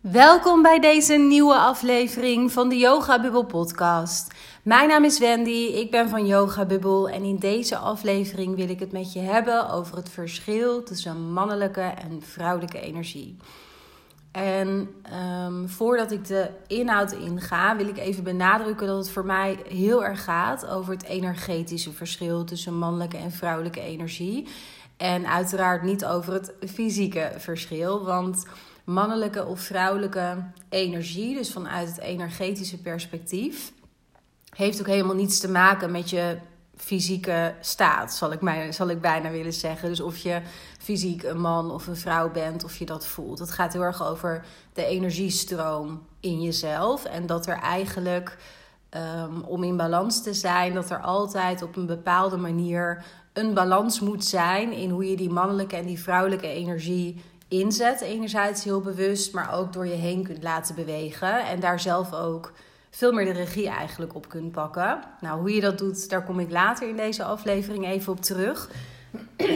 Welkom bij deze nieuwe aflevering van de Yoga Bubble podcast. Mijn naam is Wendy, ik ben van Yoga Bubble en in deze aflevering wil ik het met je hebben over het verschil tussen mannelijke en vrouwelijke energie. En um, voordat ik de inhoud inga, wil ik even benadrukken dat het voor mij heel erg gaat over het energetische verschil tussen mannelijke en vrouwelijke energie. En uiteraard niet over het fysieke verschil, want mannelijke of vrouwelijke energie, dus vanuit het energetische perspectief, heeft ook helemaal niets te maken met je fysieke staat, zal ik, mij, zal ik bijna willen zeggen. Dus of je fysiek een man of een vrouw bent, of je dat voelt. Het gaat heel erg over de energiestroom in jezelf. En dat er eigenlijk, um, om in balans te zijn, dat er altijd op een bepaalde manier een balans moet zijn in hoe je die mannelijke en die vrouwelijke energie inzet. Enerzijds heel bewust, maar ook door je heen kunt laten bewegen. En daar zelf ook veel meer de regie eigenlijk op kunt pakken. Nou, hoe je dat doet, daar kom ik later in deze aflevering even op terug.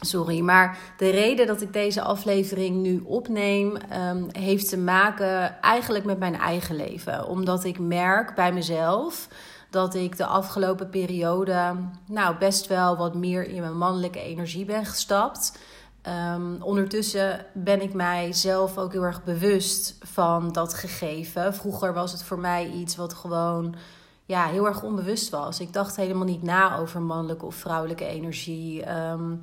Sorry, maar de reden dat ik deze aflevering nu opneem, um, heeft te maken eigenlijk met mijn eigen leven. Omdat ik merk bij mezelf dat ik de afgelopen periode nou, best wel wat meer in mijn mannelijke energie ben gestapt. Um, ondertussen ben ik mijzelf ook heel erg bewust van dat gegeven. Vroeger was het voor mij iets wat gewoon ja, heel erg onbewust was. Ik dacht helemaal niet na over mannelijke of vrouwelijke energie. Um,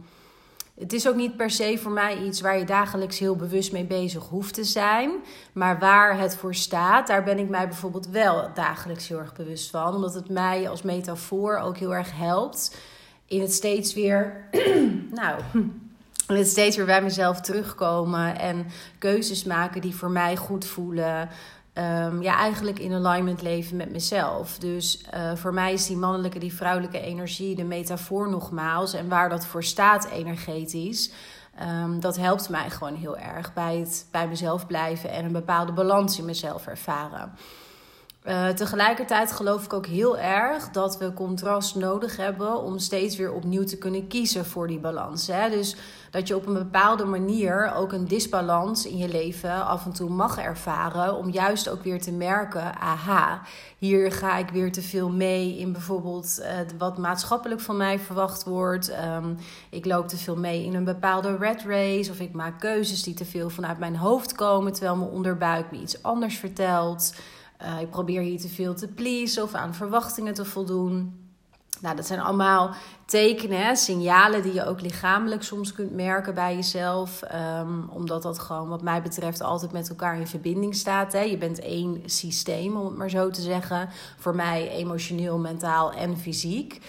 het is ook niet per se voor mij iets waar je dagelijks heel bewust mee bezig hoeft te zijn. Maar waar het voor staat, daar ben ik mij bijvoorbeeld wel dagelijks heel erg bewust van. Omdat het mij als metafoor ook heel erg helpt in het steeds weer. nou het steeds weer bij mezelf terugkomen en keuzes maken die voor mij goed voelen. Um, ja, eigenlijk in alignment leven met mezelf. Dus uh, voor mij is die mannelijke, die vrouwelijke energie de metafoor nogmaals. En waar dat voor staat energetisch, um, dat helpt mij gewoon heel erg bij het bij mezelf blijven en een bepaalde balans in mezelf ervaren. Uh, tegelijkertijd geloof ik ook heel erg dat we contrast nodig hebben om steeds weer opnieuw te kunnen kiezen voor die balans. Hè? Dus dat je op een bepaalde manier ook een disbalans in je leven af en toe mag ervaren. Om juist ook weer te merken: aha, hier ga ik weer te veel mee in bijvoorbeeld uh, wat maatschappelijk van mij verwacht wordt. Um, ik loop te veel mee in een bepaalde red race. Of ik maak keuzes die te veel vanuit mijn hoofd komen, terwijl mijn onderbuik me iets anders vertelt. Uh, ik probeer hier te veel te pleasen of aan verwachtingen te voldoen. Nou, dat zijn allemaal tekenen, signalen die je ook lichamelijk soms kunt merken bij jezelf. Um, omdat dat gewoon, wat mij betreft, altijd met elkaar in verbinding staat. Hè. Je bent één systeem, om het maar zo te zeggen. Voor mij emotioneel, mentaal en fysiek.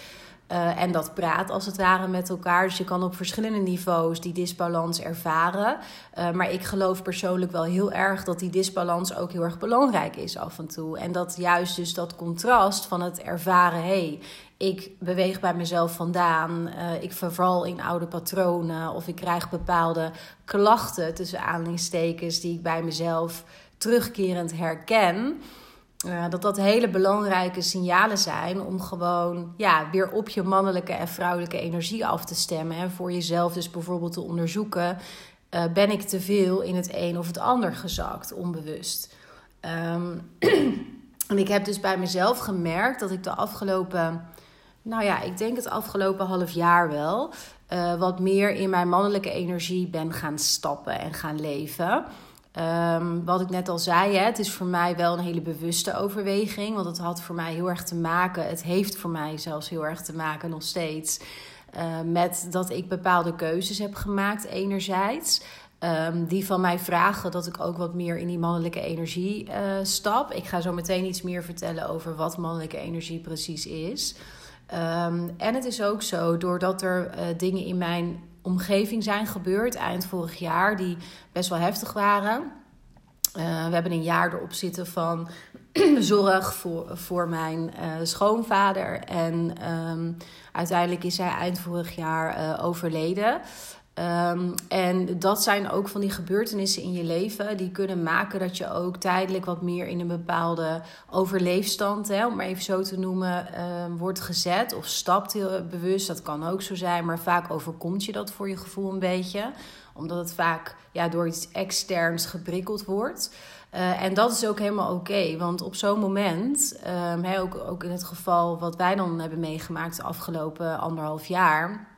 Uh, en dat praat als het ware met elkaar. Dus je kan op verschillende niveaus die disbalans ervaren. Uh, maar ik geloof persoonlijk wel heel erg dat die disbalans ook heel erg belangrijk is af en toe. En dat juist dus dat contrast van het ervaren: hé, hey, ik beweeg bij mezelf vandaan, uh, ik verval in oude patronen of ik krijg bepaalde klachten tussen aanhalingstekens die ik bij mezelf terugkerend herken. Uh, dat dat hele belangrijke signalen zijn om gewoon ja, weer op je mannelijke en vrouwelijke energie af te stemmen. En voor jezelf dus bijvoorbeeld te onderzoeken: uh, ben ik te veel in het een of het ander gezakt, onbewust? Um, en ik heb dus bij mezelf gemerkt dat ik de afgelopen, nou ja, ik denk het afgelopen half jaar wel, uh, wat meer in mijn mannelijke energie ben gaan stappen en gaan leven. Um, wat ik net al zei, hè, het is voor mij wel een hele bewuste overweging. Want het had voor mij heel erg te maken, het heeft voor mij zelfs heel erg te maken nog steeds. Uh, met dat ik bepaalde keuzes heb gemaakt, enerzijds. Um, die van mij vragen dat ik ook wat meer in die mannelijke energie uh, stap. Ik ga zo meteen iets meer vertellen over wat mannelijke energie precies is. Um, en het is ook zo, doordat er uh, dingen in mijn omgeving zijn gebeurd eind vorig jaar, die best wel heftig waren. Uh, we hebben een jaar erop zitten van zorg voor, voor mijn uh, schoonvader. En um, uiteindelijk is hij eind vorig jaar uh, overleden. Um, en dat zijn ook van die gebeurtenissen in je leven die kunnen maken dat je ook tijdelijk wat meer in een bepaalde overleefstand, hè, om maar even zo te noemen, um, wordt gezet of stapt heel bewust. Dat kan ook zo zijn, maar vaak overkomt je dat voor je gevoel een beetje Omdat het vaak ja, door iets externs geprikkeld wordt. Uh, en dat is ook helemaal oké. want op zo'n moment, um, ook, ook in het geval wat wij dan hebben meegemaakt de afgelopen anderhalf jaar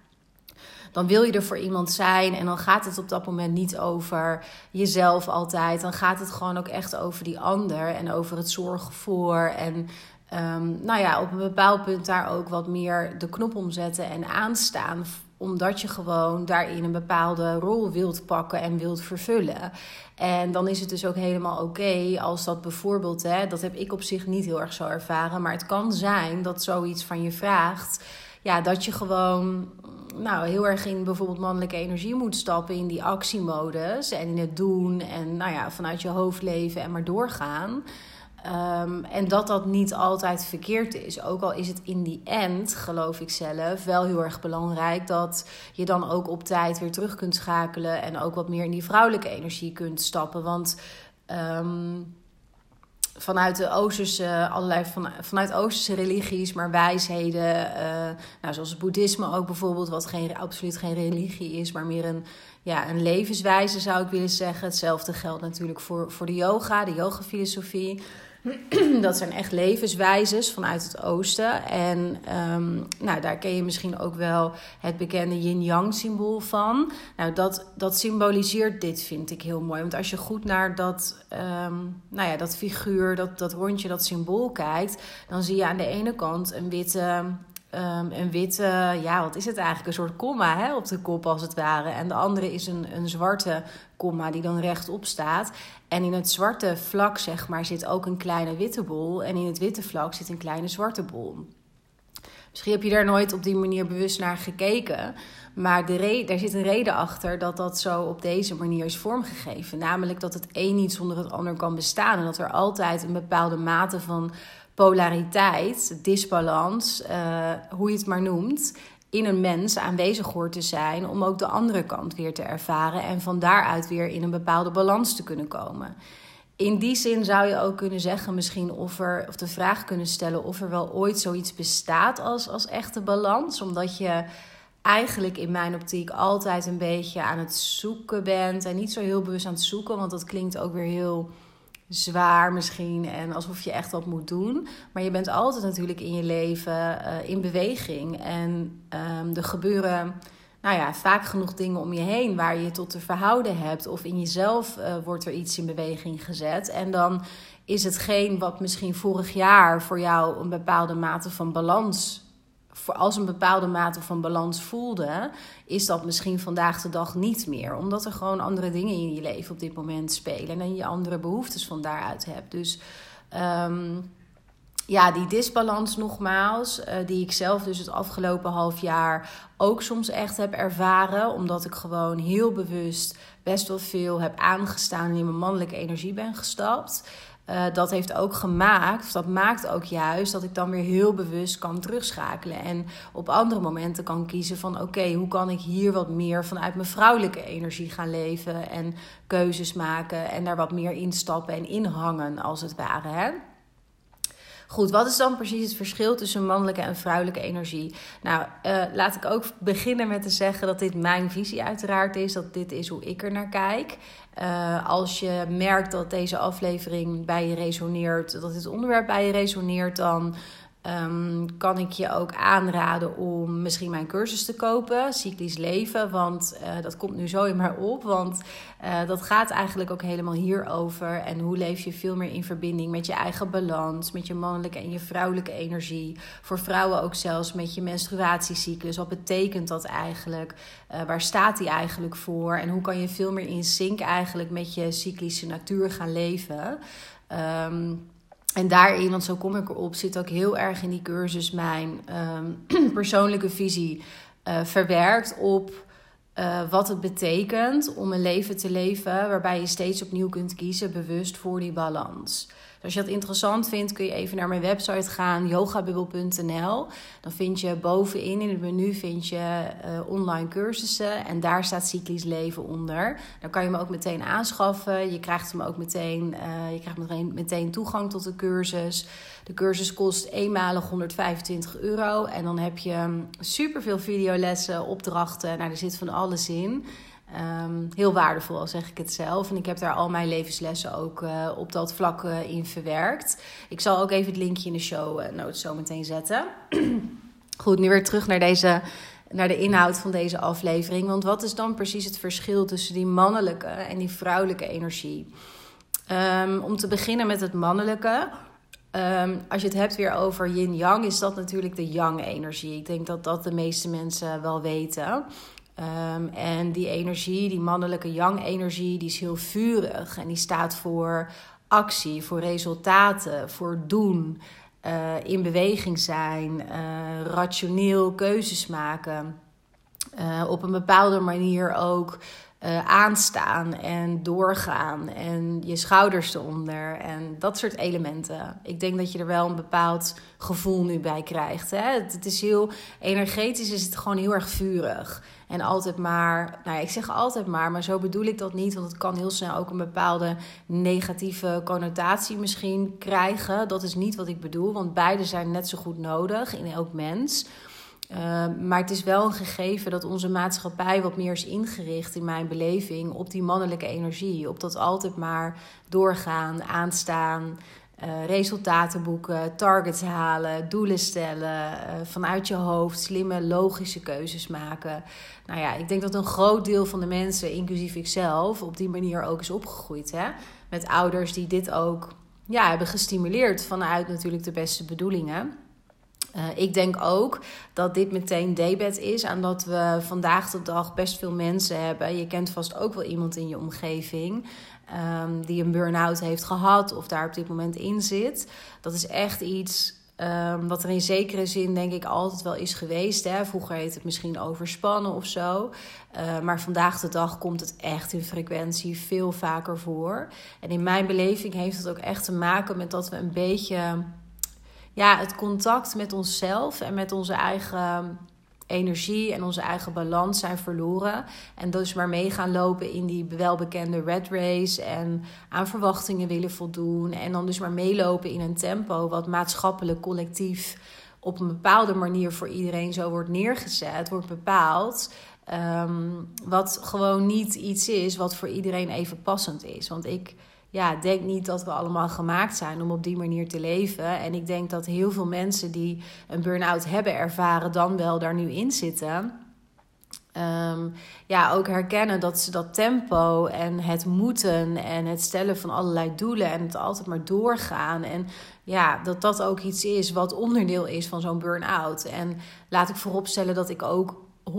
dan wil je er voor iemand zijn. En dan gaat het op dat moment niet over jezelf altijd. Dan gaat het gewoon ook echt over die ander en over het zorgen voor. En um, nou ja, op een bepaald punt daar ook wat meer de knop omzetten en aanstaan omdat je gewoon daarin een bepaalde rol wilt pakken en wilt vervullen. En dan is het dus ook helemaal oké als dat bijvoorbeeld, hè, dat heb ik op zich niet heel erg zo ervaren, maar het kan zijn dat zoiets van je vraagt. Ja, dat je gewoon nou, heel erg in bijvoorbeeld mannelijke energie moet stappen, in die actiemodus en het doen en nou ja, vanuit je hoofd leven en maar doorgaan. Um, en dat dat niet altijd verkeerd is. Ook al is het in die end, geloof ik zelf, wel heel erg belangrijk dat je dan ook op tijd weer terug kunt schakelen en ook wat meer in die vrouwelijke energie kunt stappen. Want um, vanuit de Oosterse, allerlei van, vanuit Oosterse religies, maar wijsheden, uh, nou, zoals het boeddhisme ook bijvoorbeeld, wat geen, absoluut geen religie is, maar meer een, ja, een levenswijze zou ik willen zeggen. Hetzelfde geldt natuurlijk voor, voor de yoga, de yoga-filosofie. dat zijn echt levenswijzes vanuit het oosten. En um, nou, daar ken je misschien ook wel het bekende yin-yang symbool van. Nou, dat, dat symboliseert dit, vind ik heel mooi. Want als je goed naar dat, um, nou ja, dat figuur, dat, dat rondje, dat symbool kijkt... dan zie je aan de ene kant een witte Um, een witte, ja, wat is het eigenlijk? Een soort komma hè, op de kop als het ware. En de andere is een, een zwarte komma die dan rechtop staat. En in het zwarte vlak, zeg maar, zit ook een kleine witte bol. En in het witte vlak zit een kleine zwarte bol. Misschien heb je daar nooit op die manier bewust naar gekeken. Maar de daar zit een reden achter dat dat zo op deze manier is vormgegeven. Namelijk dat het een niet zonder het ander kan bestaan. En dat er altijd een bepaalde mate van polariteit, disbalans, uh, hoe je het maar noemt, in een mens aanwezig hoort te zijn om ook de andere kant weer te ervaren en van daaruit weer in een bepaalde balans te kunnen komen. In die zin zou je ook kunnen zeggen, misschien of, er, of de vraag kunnen stellen of er wel ooit zoiets bestaat als, als echte balans, omdat je eigenlijk in mijn optiek altijd een beetje aan het zoeken bent en niet zo heel bewust aan het zoeken, want dat klinkt ook weer heel zwaar misschien en alsof je echt wat moet doen. Maar je bent altijd natuurlijk in je leven uh, in beweging. En um, er gebeuren nou ja, vaak genoeg dingen om je heen waar je tot te verhouden hebt. Of in jezelf uh, wordt er iets in beweging gezet. En dan is hetgeen wat misschien vorig jaar voor jou een bepaalde mate van balans voor als een bepaalde mate van balans voelde, is dat misschien vandaag de dag niet meer. Omdat er gewoon andere dingen in je leven op dit moment spelen en je andere behoeftes van daaruit hebt. Dus um, ja, die disbalans nogmaals, uh, die ik zelf dus het afgelopen half jaar ook soms echt heb ervaren. Omdat ik gewoon heel bewust best wel veel heb aangestaan en in mijn mannelijke energie ben gestapt. Uh, dat heeft ook gemaakt, of dat maakt ook juist dat ik dan weer heel bewust kan terugschakelen. En op andere momenten kan kiezen van oké, hoe kan ik hier wat meer vanuit mijn vrouwelijke energie gaan leven en keuzes maken en daar wat meer instappen en inhangen als het ware. Hè? Goed, wat is dan precies het verschil tussen mannelijke en vrouwelijke energie? Nou, uh, laat ik ook beginnen met te zeggen dat dit mijn visie uiteraard is. Dat dit is hoe ik er naar kijk. Uh, als je merkt dat deze aflevering bij je resoneert, dat dit onderwerp bij je resoneert, dan Um, kan ik je ook aanraden om misschien mijn cursus te kopen, Cyclisch Leven. Want uh, dat komt nu zo in maar op. Want uh, dat gaat eigenlijk ook helemaal hierover. En hoe leef je veel meer in verbinding met je eigen balans, met je mannelijke en je vrouwelijke energie. Voor vrouwen ook zelfs met je menstruatiecyclus. Wat betekent dat eigenlijk? Uh, waar staat die eigenlijk voor? En hoe kan je veel meer in sync eigenlijk met je cyclische natuur gaan leven? Um, en daarin, want zo kom ik erop, zit ook heel erg in die cursus mijn um, persoonlijke visie uh, verwerkt op uh, wat het betekent om een leven te leven waarbij je steeds opnieuw kunt kiezen, bewust voor die balans als je dat interessant vindt, kun je even naar mijn website gaan, yogabubbel.nl. Dan vind je bovenin in het menu vind je uh, online cursussen en daar staat cyclisch leven onder. Dan kan je hem ook meteen aanschaffen. Je krijgt hem ook meteen, uh, je krijgt meteen, meteen toegang tot de cursus. De cursus kost eenmalig 125 euro en dan heb je superveel videolessen, opdrachten. Nou, er zit van alles in. Ehm, heel waardevol, al zeg ik het zelf. En ik heb daar al mijn levenslessen ook uh, op dat vlak uh, in verwerkt. Ik zal ook even het linkje in de show uh, notes zo meteen zetten. Goed, nu weer terug naar, deze, naar de inhoud van deze aflevering. Want wat is dan precies het verschil tussen die mannelijke en die vrouwelijke energie? Um, om te beginnen met het mannelijke. Um, als je het hebt weer over yin-yang, is dat natuurlijk de yang-energie. Ik denk dat dat de meeste mensen wel weten. Um, en die energie, die mannelijke yang-energie, die is heel vurig. En die staat voor actie, voor resultaten, voor doen, uh, in beweging zijn, uh, rationeel keuzes maken. Uh, op een bepaalde manier ook uh, aanstaan en doorgaan en je schouders eronder en dat soort elementen. Ik denk dat je er wel een bepaald gevoel nu bij krijgt. Hè? Het, is heel energetisch, is het gewoon heel erg vurig. En altijd maar, nou ja, ik zeg altijd maar, maar zo bedoel ik dat niet, want het kan heel snel ook een bepaalde negatieve connotatie misschien krijgen. Dat is niet wat ik bedoel, want beide zijn net zo goed nodig in elk mens. Uh, maar het is wel een gegeven dat onze maatschappij wat meer is ingericht, in mijn beleving, op die mannelijke energie. Op dat altijd maar doorgaan, aanstaan, uh, resultaten boeken, targets halen, doelen stellen, uh, vanuit je hoofd slimme, logische keuzes maken. Nou ja, ik denk dat een groot deel van de mensen, inclusief ikzelf, op die manier ook is opgegroeid. Hè? Met ouders die dit ook ja, hebben gestimuleerd vanuit natuurlijk de beste bedoelingen. Uh, ik denk ook dat dit meteen debet is aan dat we vandaag de dag best veel mensen hebben. Je kent vast ook wel iemand in je omgeving um, die een burn-out heeft gehad of daar op dit moment in zit. Dat is echt iets um, wat er in zekere zin denk ik altijd wel is geweest. Hè? Vroeger heet het misschien overspannen of zo. Uh, maar vandaag de dag komt het echt in frequentie veel vaker voor. En in mijn beleving heeft het ook echt te maken met dat we een beetje ja, het contact met onszelf en met onze eigen energie en onze eigen balans zijn verloren. En dus maar mee gaan lopen in die welbekende red race en aan verwachtingen willen voldoen. En dan dus maar meelopen in een tempo wat maatschappelijk collectief op een bepaalde manier voor iedereen zo wordt neergezet, wordt bepaald. Um, wat gewoon niet iets is wat voor iedereen even passend is. Want ik ja, denk niet dat we allemaal gemaakt zijn om op die manier te leven. En ik denk dat heel veel mensen die een burn-out hebben ervaren, dan wel daar nu in zitten. Um, ja, ook herkennen dat ze dat tempo en het moeten en het stellen van allerlei doelen en het altijd maar doorgaan. En ja, dat dat ook iets is wat onderdeel is van zo'n burn-out. En laat ik vooropstellen dat ik ook 100%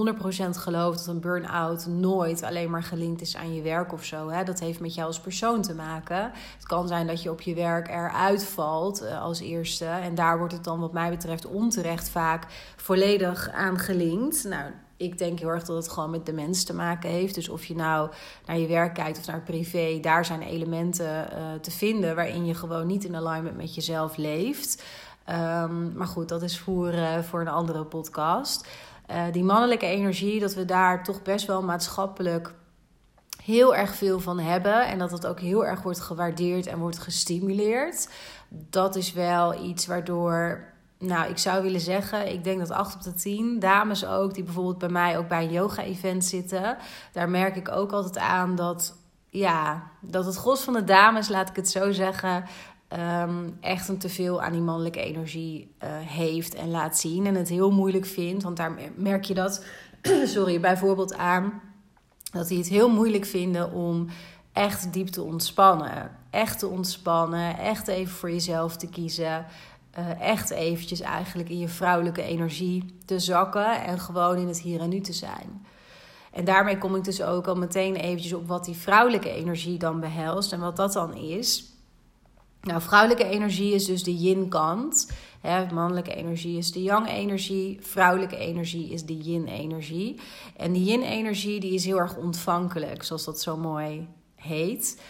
geloof dat een burn-out nooit alleen maar gelinkt is aan je werk of zo. Hè? Dat heeft met jou als persoon te maken. Het kan zijn dat je op je werk eruit valt uh, als eerste. En daar wordt het dan, wat mij betreft, onterecht vaak volledig aan gelinkt. Nou, ik denk heel erg dat het gewoon met de mens te maken heeft. Dus of je nou naar je werk kijkt of naar privé, daar zijn elementen uh, te vinden waarin je gewoon niet in alignment met jezelf leeft. Um, maar goed, dat is voor, voor een andere podcast. Uh, die mannelijke energie, dat we daar toch best wel maatschappelijk heel erg veel van hebben. En dat het ook heel erg wordt gewaardeerd en wordt gestimuleerd. Dat is wel iets waardoor. Nou, ik zou willen zeggen, ik denk dat 8 op de 10 dames ook, die bijvoorbeeld bij mij ook bij een yoga-event zitten, daar merk ik ook altijd aan dat, ja, dat het gros van de dames, laat ik het zo zeggen, um, echt een teveel aan die mannelijke energie uh, heeft en laat zien. En het heel moeilijk vindt, want daar merk je dat, sorry, bijvoorbeeld aan dat die het heel moeilijk vinden om echt diep te ontspannen. Echt te ontspannen, echt even voor jezelf te kiezen. Uh, echt eventjes eigenlijk in je vrouwelijke energie te zakken en gewoon in het hier en nu te zijn. En daarmee kom ik dus ook al meteen eventjes op wat die vrouwelijke energie dan behelst en wat dat dan is. Nou, vrouwelijke energie is dus de yin-kant. Mannelijke energie is de yang-energie. Vrouwelijke energie is de yin-energie. En die yin-energie die is heel erg ontvankelijk, zoals dat zo mooi heet.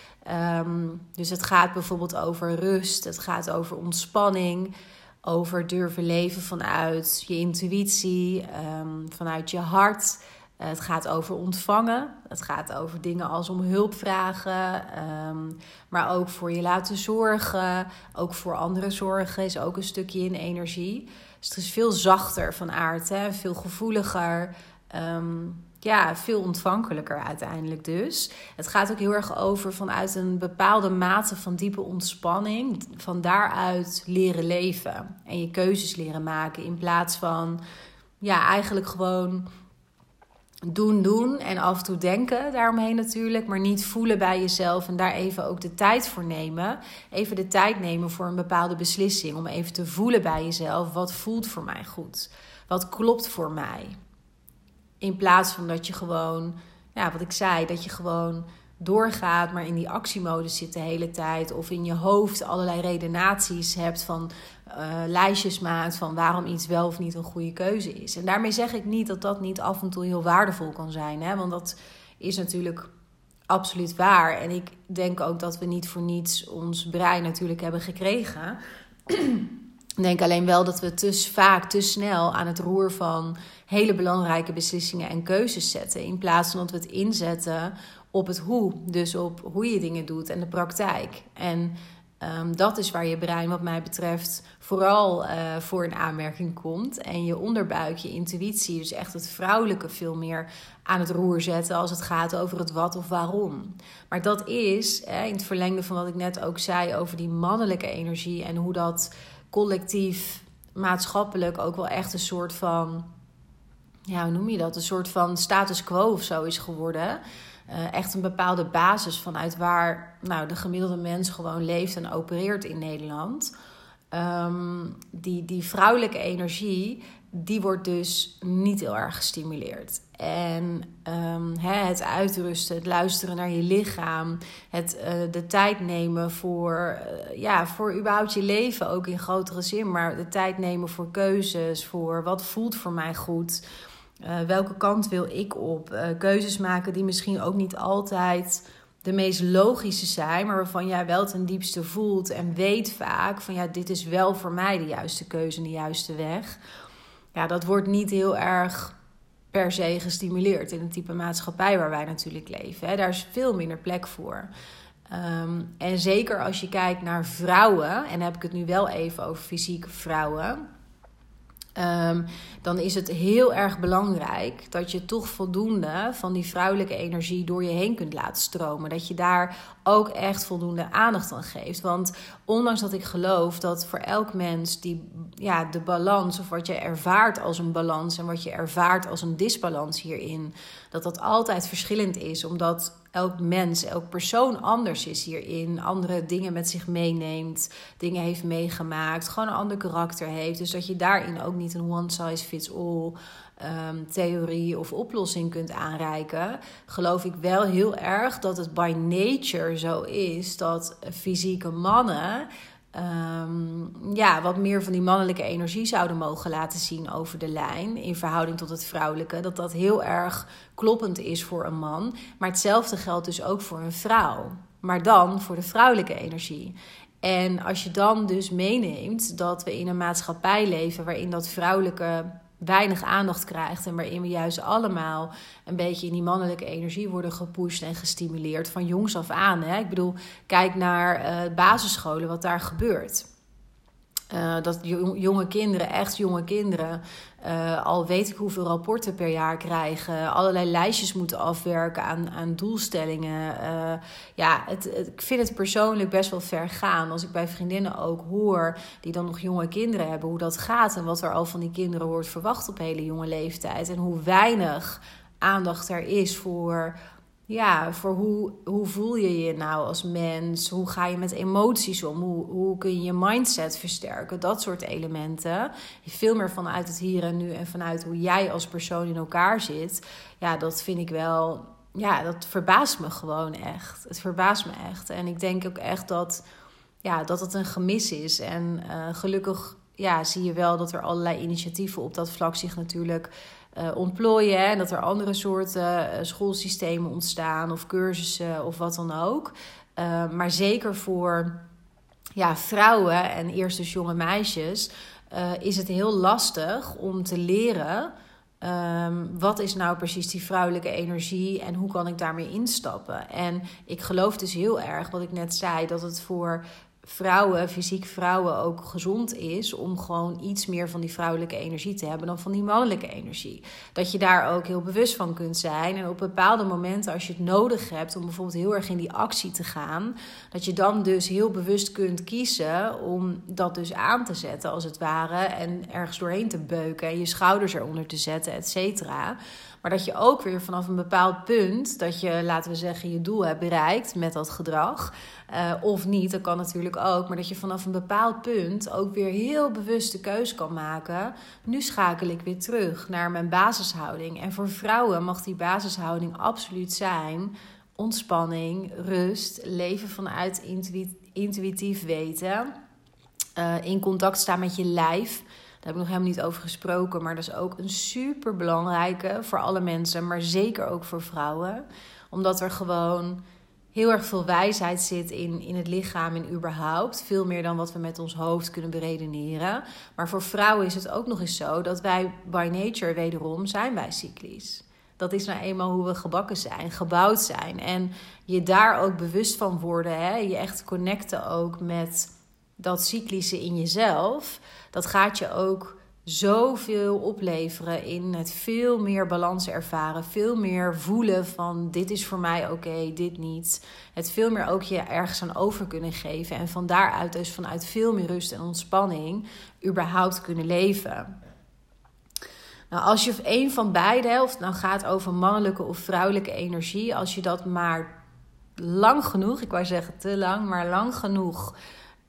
Um, dus het gaat bijvoorbeeld over rust, het gaat over ontspanning, over durven leven vanuit je intuïtie, um, vanuit je hart. Eh, het gaat over ontvangen. Het gaat over dingen als om hulp vragen. Um, maar ook voor je laten zorgen. Ook voor anderen zorgen is ook een stukje in energie. Dus het is veel zachter van aard. Hè? Veel gevoeliger. Um, ja, veel ontvankelijker uiteindelijk dus. Het gaat ook heel erg over vanuit een bepaalde mate van diepe ontspanning. Van daaruit leren leven en je keuzes leren maken. In plaats van, ja, eigenlijk gewoon doen, doen en af en toe denken daaromheen natuurlijk. Maar niet voelen bij jezelf en daar even ook de tijd voor nemen. Even de tijd nemen voor een bepaalde beslissing. Om even te voelen bij jezelf, wat voelt voor mij goed? Wat klopt voor mij? In plaats van dat je gewoon, ja, wat ik zei, dat je gewoon doorgaat, maar in die actiemodus zit de hele tijd. Of in je hoofd allerlei redenaties hebt van uh, lijstjes maakt van waarom iets wel of niet een goede keuze is. En daarmee zeg ik niet dat dat niet af en toe heel waardevol kan zijn. Hè? Want dat is natuurlijk absoluut waar. En ik denk ook dat we niet voor niets ons brein natuurlijk hebben gekregen. Ik denk alleen wel dat we te vaak, te snel aan het roer van hele belangrijke beslissingen en keuzes zetten. In plaats van dat we het inzetten op het hoe. Dus op hoe je dingen doet en de praktijk. En um, dat is waar je brein, wat mij betreft, vooral uh, voor een aanmerking komt. En je onderbuik, je intuïtie, dus echt het vrouwelijke veel meer aan het roer zetten als het gaat over het wat of waarom. Maar dat is, hè, in het verlengde van wat ik net ook zei over die mannelijke energie en hoe dat collectief, maatschappelijk ook wel echt een soort van, ja, hoe noem je dat? Een soort van status quo of zo is geworden. Uh, echt een bepaalde basis vanuit waar nou, de gemiddelde mens gewoon leeft en opereert in Nederland. Um, die, die vrouwelijke energie, die wordt dus niet heel erg gestimuleerd. En um, het uitrusten, het luisteren naar je lichaam, het uh, de tijd nemen voor, uh, ja, voor überhaupt je leven, ook in grotere zin, maar de tijd nemen voor keuzes, voor wat voelt voor mij goed. Uh, welke kant wil ik op? keuzes maken die misschien ook niet altijd de meest logische zijn, maar waarvan jij wel ten diepste voelt en weet vaak van ja, dit is wel voor mij de juiste keuze en de juiste weg. Ja, dat wordt niet heel erg per se gestimuleerd in het type maatschappij waar wij natuurlijk leven. Hè. Daar is veel minder plek voor. Um, en zeker als je kijkt naar vrouwen, en heb ik het nu wel even over fysieke vrouwen. Um, dan is het heel erg belangrijk dat je toch voldoende van die vrouwelijke energie door je heen kunt laten stromen. Dat je daar ook echt voldoende aandacht aan geeft. Want ondanks dat ik geloof dat voor elk mens die, ja, de balans, of wat je ervaart als een balans en wat je ervaart als een disbalans hierin, dat dat altijd verschillend is. Omdat elk mens, elk persoon anders is hierin. Andere dingen met zich meeneemt, dingen heeft meegemaakt, gewoon een ander karakter heeft. Dus dat je daarin ook niet een one size fits all um, theorie of oplossing kunt aanreiken, geloof ik wel heel erg dat het by nature zo is dat fysieke mannen. Um, ja, wat meer van die mannelijke energie zouden mogen laten zien over de lijn in verhouding tot het vrouwelijke. Dat dat heel erg kloppend is voor een man. Maar hetzelfde geldt dus ook voor een vrouw. Maar dan voor de vrouwelijke energie. En als je dan dus meeneemt dat we in een maatschappij leven waarin dat vrouwelijke weinig aandacht krijgt. En waarin we juist allemaal een beetje in die mannelijke energie worden gepusht en gestimuleerd van jongs af aan. Hè? Ik bedoel, kijk naar uh, basisscholen, wat daar gebeurt. Uh, dat jonge kinderen, echt jonge kinderen, uh, al weet ik hoeveel rapporten per jaar krijgen, allerlei lijstjes moeten afwerken aan, aan doelstellingen. Uh, ja, het, ik vind het persoonlijk best wel ver gaan. Als ik bij vriendinnen ook hoor die dan nog jonge kinderen hebben, hoe dat gaat en wat er al van die kinderen wordt verwacht op hele jonge leeftijd. En hoe weinig aandacht er is voor ja, voor hoe, hoe voel je je nou als mens? Hoe ga je met emoties om? Hoe, hoe kun je je mindset versterken? Dat soort elementen. Veel meer vanuit het hier en nu en vanuit hoe jij als persoon in elkaar zit. Ja, dat vind ik wel. Ja, dat verbaast me gewoon echt. Het verbaast me echt. En ik denk ook echt dat, ja, dat het een gemis is. En uh, gelukkig ja, zie je wel dat er allerlei initiatieven op dat vlak zich natuurlijk uh, ontplooien. En dat er andere soorten uh, schoolsystemen ontstaan of cursussen of wat dan ook. Uh, maar zeker voor ja, vrouwen en eerst dus jonge meisjes is het heel lastig om te leren. Um, wat is nou precies die vrouwelijke energie en hoe kan ik daarmee instappen? En ik geloof dus heel erg, wat ik net zei, dat het voor vrouwen, fysiek vrouwen, ook gezond is om gewoon iets meer van die vrouwelijke energie te hebben dan van die mannelijke energie. Dat je daar ook heel bewust van kunt zijn. En op bepaalde momenten, als je het nodig hebt om bijvoorbeeld heel erg in die actie te gaan, dat je dan dus heel bewust kunt kiezen om dat dus aan te zetten, als het ware, en ergens doorheen te beuken en je schouders eronder te zetten, et cetera. Maar dat je ook weer vanaf een bepaald punt, dat je, laten we zeggen, je doel hebt bereikt met dat gedrag. Uh, of niet, dat kan natuurlijk ook. Maar dat je vanaf een bepaald punt ook weer heel bewust de keus kan maken. Nu schakel ik weer terug naar mijn basishouding. En voor vrouwen mag die basishouding absoluut zijn: ontspanning, rust, leven vanuit intuïtief weten. Uh, in contact staan met je lijf. Heb ik nog helemaal niet over gesproken. Maar dat is ook een super belangrijke voor alle mensen. Maar zeker ook voor vrouwen. Omdat er gewoon heel erg veel wijsheid zit in, in het lichaam en überhaupt. Veel meer dan wat we met ons hoofd kunnen beredeneren. Maar voor vrouwen is het ook nog eens zo dat wij by nature wederom zijn wij cyclisch. Dat is nou eenmaal hoe we gebakken zijn, gebouwd zijn. En je daar ook bewust van worden, hè? je echt connecten ook met dat cyclische in jezelf. Dat gaat je ook zoveel opleveren in het veel meer balans ervaren. Veel meer voelen van dit is voor mij oké, dit niet. Het veel meer ook je ergens aan over kunnen geven. En van daaruit dus vanuit veel meer rust en ontspanning überhaupt kunnen leven. Nou, als je een van beide, het nou gaat over mannelijke of vrouwelijke energie, als je dat maar lang genoeg, ik wou zeggen te lang, maar lang genoeg,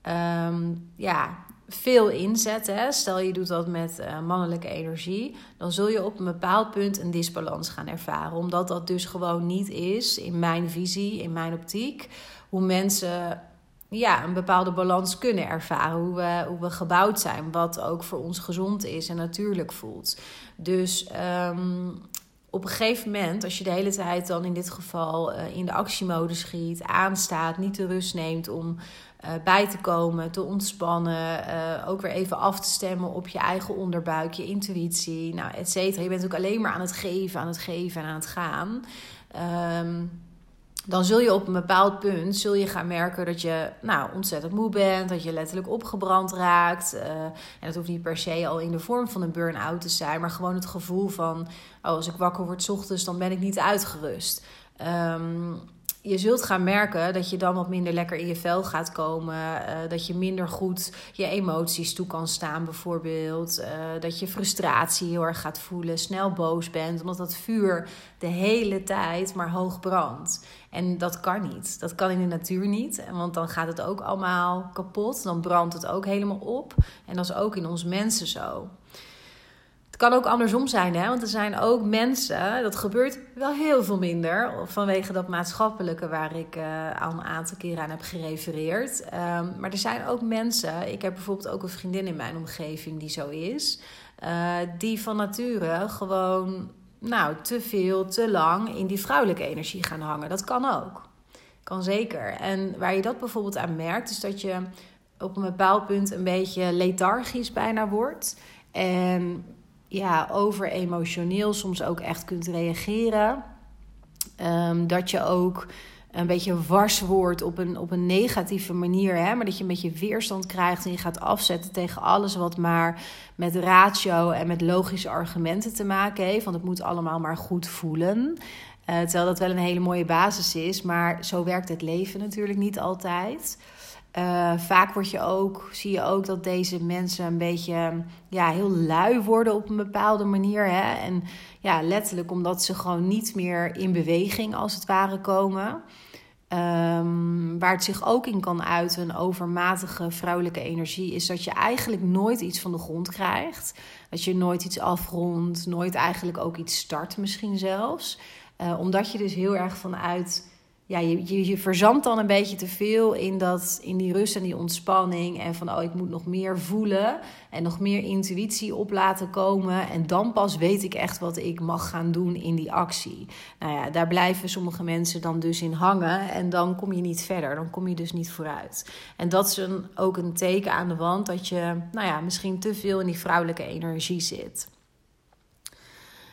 ehm, ja, veel inzetten, hè, stel je doet dat met uh, mannelijke energie, dan zul je op een bepaald punt een disbalans gaan ervaren. Omdat dat dus gewoon niet is, in mijn visie, in mijn optiek, hoe mensen ja, een bepaalde balans kunnen ervaren. Hoe we, hoe we gebouwd zijn, wat ook voor ons gezond is en natuurlijk voelt. Dus um, op een gegeven moment, als je de hele tijd dan in dit geval uh, in de actiemode schiet, aanstaat, niet de rust neemt om uh, bij te komen, te ontspannen, uh, ook weer even af te stemmen op je eigen onderbuik, je intuïtie, nou, et cetera. Je bent ook alleen maar aan het geven, aan het geven en aan het gaan. Um, dan zul je op een bepaald punt zul je gaan merken dat je nou, ontzettend moe bent, dat je letterlijk opgebrand raakt. Uh, en dat hoeft niet per se al in de vorm van een burn-out te zijn, maar gewoon het gevoel van: oh, als ik wakker word ochtends, dan ben ik niet uitgerust. Um, je zult gaan merken dat je dan wat minder lekker in je vel gaat komen. Uh, dat je minder goed je emoties toe kan staan, bijvoorbeeld. Uh, dat je frustratie heel erg gaat voelen, snel boos bent, omdat dat vuur de hele tijd maar hoog brandt. En dat kan niet. Dat kan in de natuur niet, want dan gaat het ook allemaal kapot. Dan brandt het ook helemaal op. En dat is ook in ons mensen zo. Kan ook andersom zijn, hè? want er zijn ook mensen, dat gebeurt wel heel veel minder, vanwege dat maatschappelijke waar ik uh, al een aantal keren aan heb gerefereerd. Um, maar er zijn ook mensen, ik heb bijvoorbeeld ook een vriendin in mijn omgeving die zo is, uh, die van nature gewoon nou, te veel, te lang in die vrouwelijke energie gaan hangen. Dat kan ook. Kan zeker. En waar je dat bijvoorbeeld aan merkt, is dat je op een bepaald punt een beetje lethargisch bijna wordt. En ja, over emotioneel soms ook echt kunt reageren. Um, dat je ook een beetje wars wordt op een, op een negatieve manier. Hè? Maar dat je een beetje weerstand krijgt en je gaat afzetten tegen alles wat maar met ratio en met logische argumenten te maken heeft. Want het moet allemaal maar goed voelen. Uh, terwijl dat wel een hele mooie basis is. Maar zo werkt het leven natuurlijk niet altijd. Uh, vaak word je ook, zie je ook dat deze mensen een beetje ja, heel lui worden op een bepaalde manier. Hè? En ja, letterlijk omdat ze gewoon niet meer in beweging als het ware komen. Um, waar het zich ook in kan uiten, overmatige vrouwelijke energie, is dat je eigenlijk nooit iets van de grond krijgt. Dat je nooit iets afrondt, nooit eigenlijk ook iets start, misschien zelfs. Uh, omdat je dus heel erg vanuit ja, je, je, verzandt dan een beetje te veel in, dat, in die rust en die ontspanning. En van, oh, ik moet nog meer voelen en nog meer intuïtie op laten komen. En dan pas weet ik echt wat ik mag gaan doen in die actie. Nou ja, daar blijven sommige mensen dan dus in hangen. En dan kom je niet verder, dan kom je dus niet vooruit. En dat is een, ook een teken aan de wand dat je, nou ja, misschien te veel in die vrouwelijke energie zit.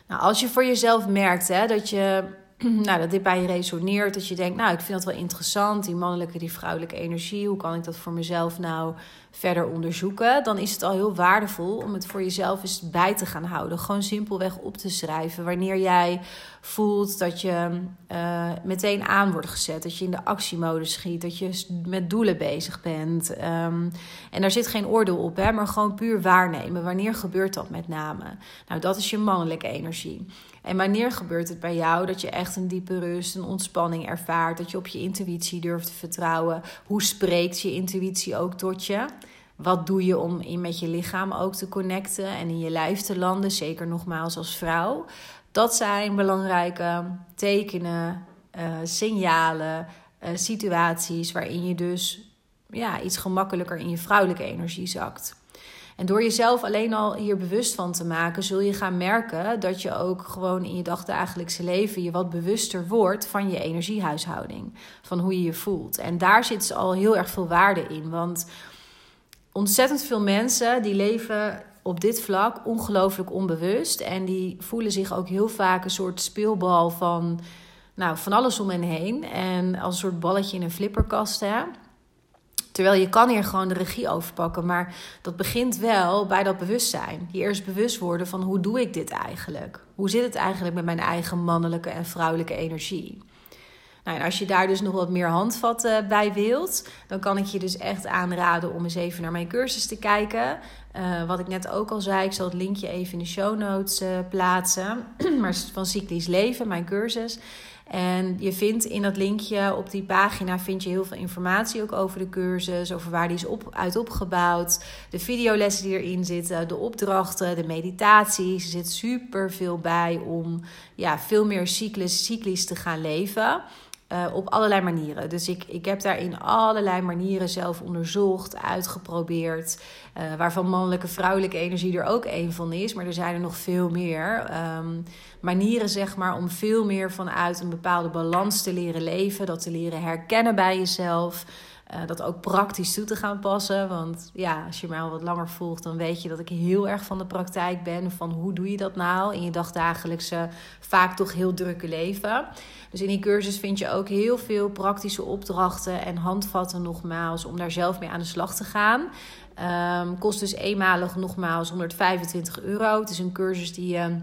Nou, als je voor jezelf merkt hè, dat je nou, dat dit bij je resoneert. Dat je denkt, nou, ik vind dat wel interessant. Die mannelijke, die vrouwelijke energie. Hoe kan ik dat voor mezelf nou verder onderzoeken? Dan is het al heel waardevol om het voor jezelf eens bij te gaan houden. Gewoon simpelweg op te schrijven. Wanneer jij voelt dat je uh, meteen aan wordt gezet. Dat je in de actiemodus schiet. Dat je met doelen bezig bent. Um, en daar zit geen oordeel op, hè, maar gewoon puur waarnemen. Wanneer gebeurt dat met name? Nou, dat is je mannelijke energie. En wanneer gebeurt het bij jou dat je echt een diepe rust, een ontspanning ervaart, dat je op je intuïtie durft te vertrouwen? Hoe spreekt je intuïtie ook tot je? Wat doe je om in met je lichaam ook te connecten en in je lijf te landen, zeker nogmaals als vrouw? Dat zijn belangrijke tekenen, uh, signalen, uh, situaties waarin je dus ja, iets gemakkelijker in je vrouwelijke energie zakt. En door jezelf alleen al hier bewust van te maken, zul je gaan merken dat je ook gewoon in je dagdagelijkse leven je wat bewuster wordt van je energiehuishouding. Van hoe je je voelt. En daar zit al heel erg veel waarde in. Want ontzettend veel mensen die leven op dit vlak ongelooflijk onbewust. En die voelen zich ook heel vaak een soort speelbal van, nou, van alles om hen heen. En als een soort balletje in een flipperkast. Hè? Terwijl je kan hier gewoon de regie overpakken. Maar dat begint wel bij dat bewustzijn. Je eerst bewust worden van hoe doe ik dit eigenlijk? Hoe zit het eigenlijk met mijn eigen mannelijke en vrouwelijke energie? Nou, en als je daar dus nog wat meer handvatten bij wilt, dan kan ik je dus echt aanraden om eens even naar mijn cursus te kijken. Uh, wat ik net ook al zei, ik zal het linkje even in de show notes uh, plaatsen. maar van Cyclisch Leven, mijn cursus. En je vindt in dat linkje op die pagina vind je heel veel informatie ook over de cursus, over waar die is op, uit opgebouwd, de videolessen die erin zitten, de opdrachten, de meditaties. Er zit super veel bij om ja, veel meer cyclus, cyclisch te gaan leven. Uh, op allerlei manieren. Dus ik, ik heb daarin allerlei manieren zelf onderzocht, uitgeprobeerd. Uh, waarvan mannelijke, vrouwelijke energie er ook een van is. Maar er zijn er nog veel meer. Um, manieren, zeg maar, om veel meer vanuit een bepaalde balans te leren leven. Dat te leren herkennen bij jezelf. Uh, dat ook praktisch toe te gaan passen. Want ja, als je mij al wat langer volgt, dan weet je dat ik heel erg van de praktijk ben. Van hoe doe je dat nou in je dagdagelijkse, vaak toch heel drukke leven. Dus in die cursus vind je ook heel veel praktische opdrachten en handvatten nogmaals om daar zelf mee aan de slag te gaan. Um, kost dus eenmalig nogmaals 125 euro. Het is een cursus die je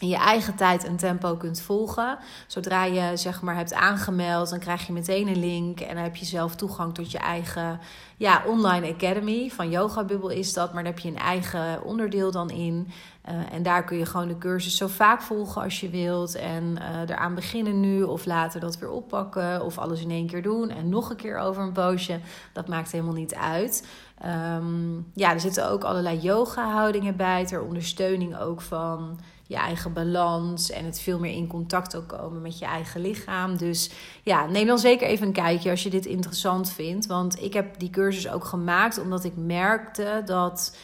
in je eigen tijd en tempo kunt volgen. Zodra je zeg maar hebt aangemeld, dan krijg je meteen een link en dan heb je zelf toegang tot je eigen ja, online academy. Van Yoga Bubble is dat, maar daar heb je een eigen onderdeel dan in. Uh, en daar kun je gewoon de cursus zo vaak volgen als je wilt. En uh, eraan beginnen nu of later dat weer oppakken. Of alles in één keer doen en nog een keer over een poosje. Dat maakt helemaal niet uit. Um, ja, er zitten ook allerlei yoga houdingen bij. Ter ondersteuning ook van je eigen balans en het veel meer in contact ook komen met je eigen lichaam. Dus ja, neem dan zeker even een kijkje als je dit interessant vindt. Want ik heb die cursus ook gemaakt omdat ik merkte dat.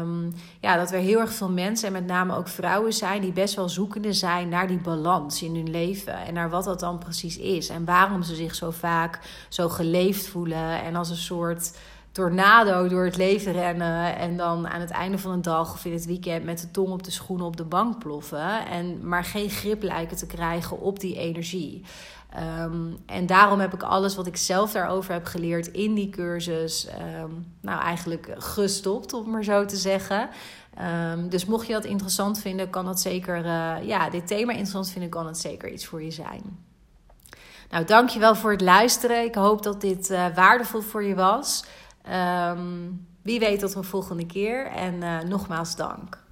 Um, ja, dat er heel erg veel mensen, en met name ook vrouwen zijn, die best wel zoekende zijn naar die balans in hun leven. En naar wat dat dan precies is. En waarom ze zich zo vaak zo geleefd voelen. En als een soort tornado door het leven rennen. En dan aan het einde van de dag of in het weekend met de tong op de schoenen op de bank ploffen. En maar geen grip lijken te krijgen op die energie. Um, en daarom heb ik alles wat ik zelf daarover heb geleerd in die cursus, um, nou eigenlijk gestopt, om maar zo te zeggen. Um, dus mocht je dat interessant vinden, kan dat zeker, uh, ja, dit thema interessant vinden, kan het zeker iets voor je zijn. Nou, dankjewel voor het luisteren. Ik hoop dat dit uh, waardevol voor je was. Um, wie weet tot een volgende keer en uh, nogmaals dank.